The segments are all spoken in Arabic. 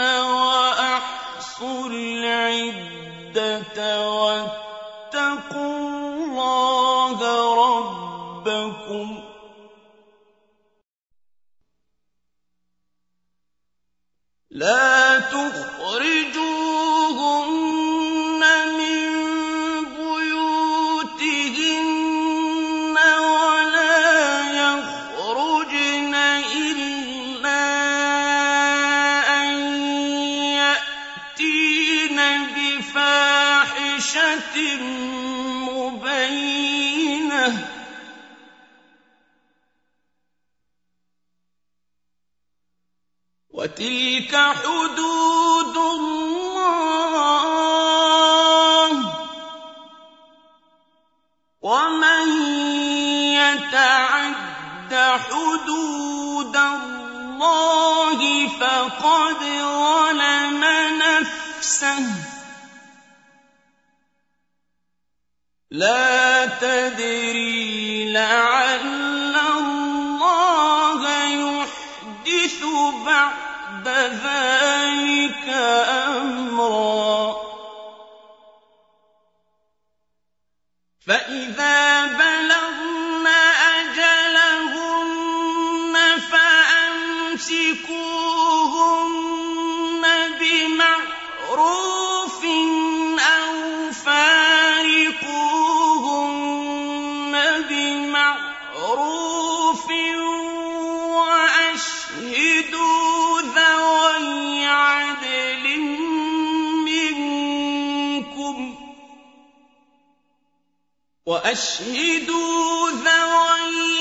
وأحصوا وَتِلْكَ حُدُودُ اللَّهِ ۚ. وَمَن يَتَعَدَّ حُدُودَ اللَّهِ فَقَدْ ظَلَمَ نَفْسَهُ ۚ. لَا تَدْرِي لَعَلَّ اللَّهَ يُحْدِثُ بَعْدَ ذَٰلِكَ أَمْرًا. فَإِذَا بَلَغْنَ أَجَلَهُنَّ فَأَمْسِكُوهُنَّ بِمَعْرُوفٍ أَوْ فَارِقُوهُنَّ بِمَعْرُوفٍ ۖ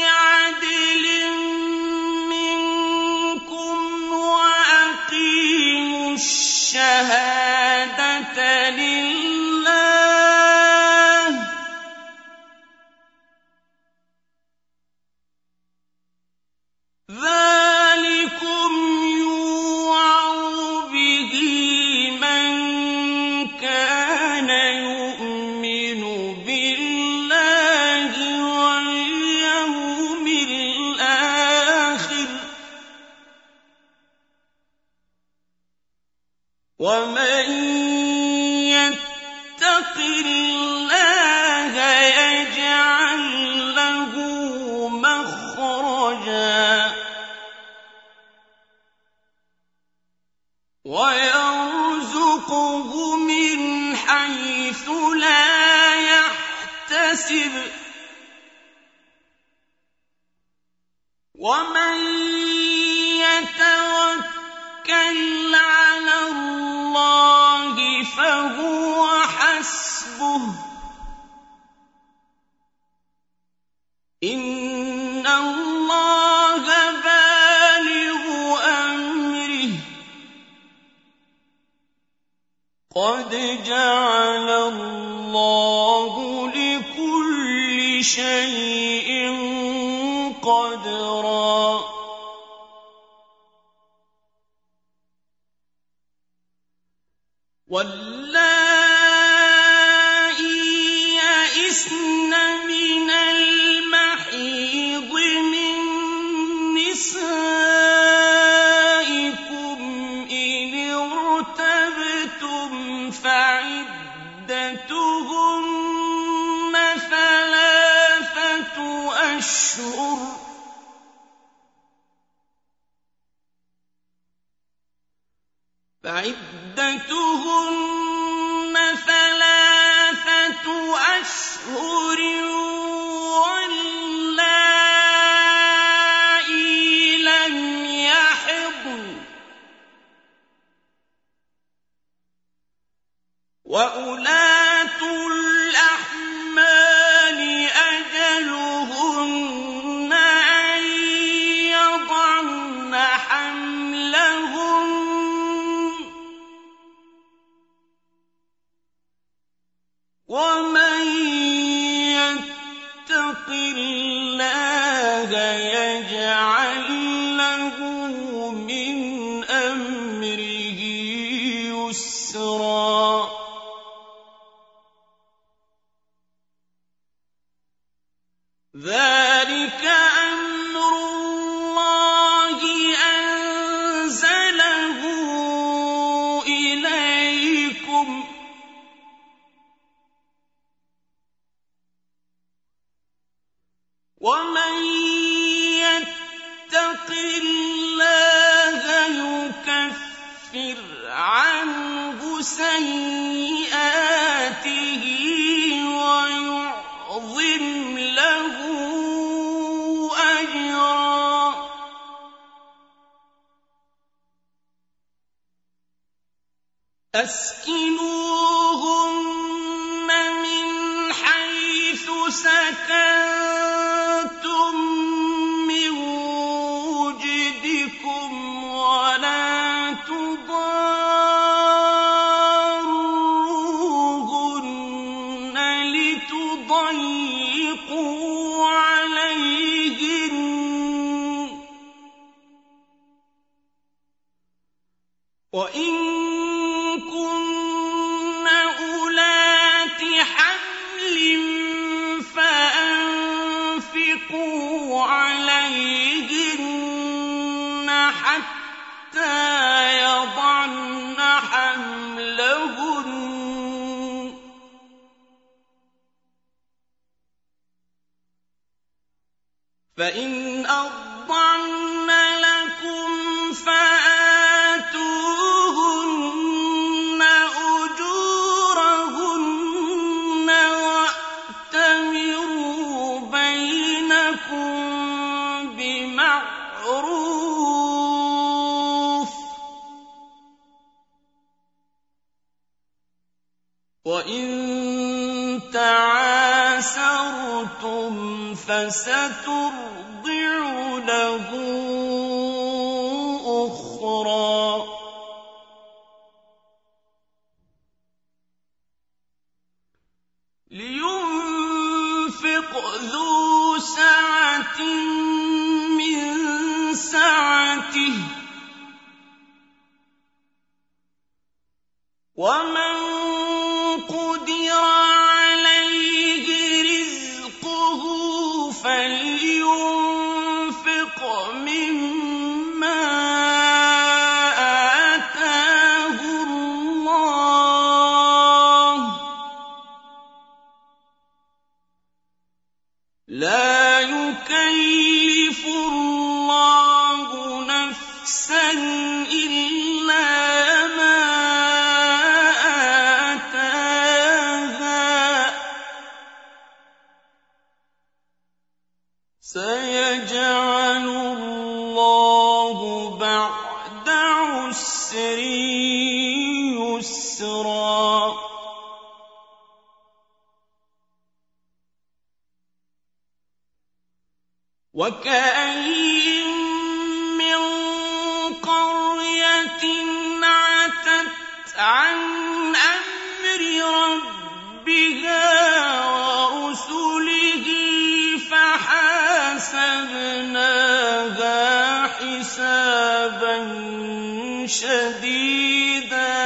عَدْلٍ مِّنكُمْ وَأَقِيمُوا الشَّهَادَةَ. وَمَن يَتَّقِ اللَّهَ يَجْعَل لَّهُ مَخْرَجًا وَيَرْزُقْهُ مِنْ حَيْثُ لَا يَحْتَسِبُ ۚ وَمَن شَيْءٍ قَدْرًا. مِنَ الْمَحِيضِ مِن نِّسَائِكُمْ إِنِ ارْتَبْتُمْ فَعِدَّتُهُنَّ أَشْهُرٍ ۖ وَمَن يَتَّقِ اللَّهَ يُكَفِّرْ عَنْهُ سَيِّئَاتِهِ وَيُعْظِمْ لَهُ أَجْرًا أَسْكِنُوهُنَّ مِنْ حَيْثُ سَكَنتُم وَإِن كُنَّ أُولَاتِ حَمْلٍ فَأَنفِقُوا عَلَيْهِنَّ حَتَّىٰ يَضَعْنَ حَمْلَهُنَّ ۚ فَإِنْ أَرْضَعْنَ وَإِن تَعَاسَرْتُمْ فَسَتُرْضِعُ لَهُ لَا يُكَلِّفُ اللَّهُ نَفْسًا إِلَّا مَا آتَاهَا ۚ. سَيَجْعَلُ اللَّهُ بَعْدَ عُسْرٍ يُسْرًا. مِّن قَرْيَةٍ عَتَتْ عَنْ أَمْرِ رَبِّهَا وَرُسُلِهِ فَحَاسَبْنَاهَا حِسَابًا شَدِيدًا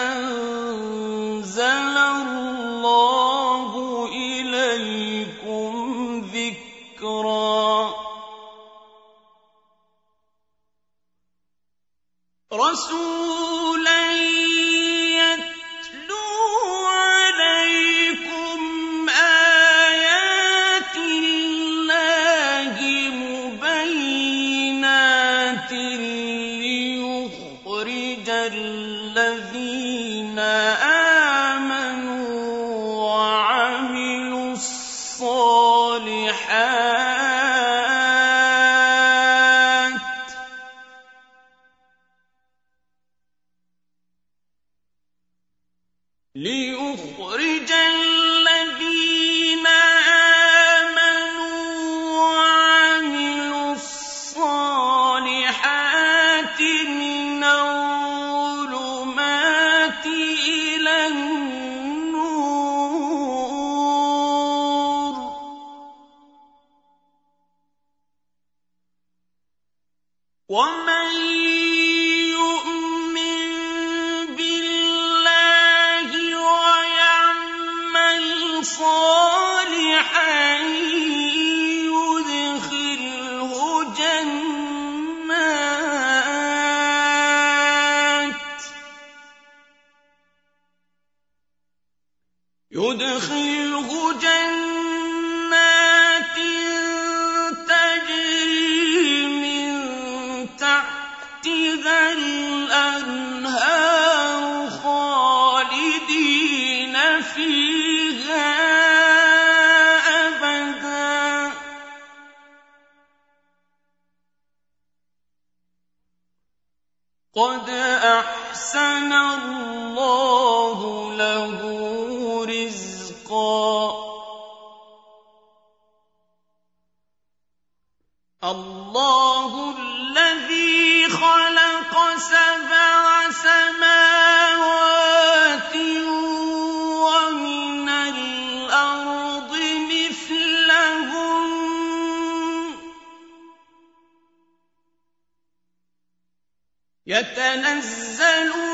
أنزل الله إليكم ذكرا. رسولا يتلو عليكم آيات الله مبينات اللَّهُ الَّذِي خَلَقَ سَبْعَ سَمَاوَاتٍ وَمِنَ الْأَرْضِ مِثْلَهُنَّ ۚ. يَتَنَزَّلُ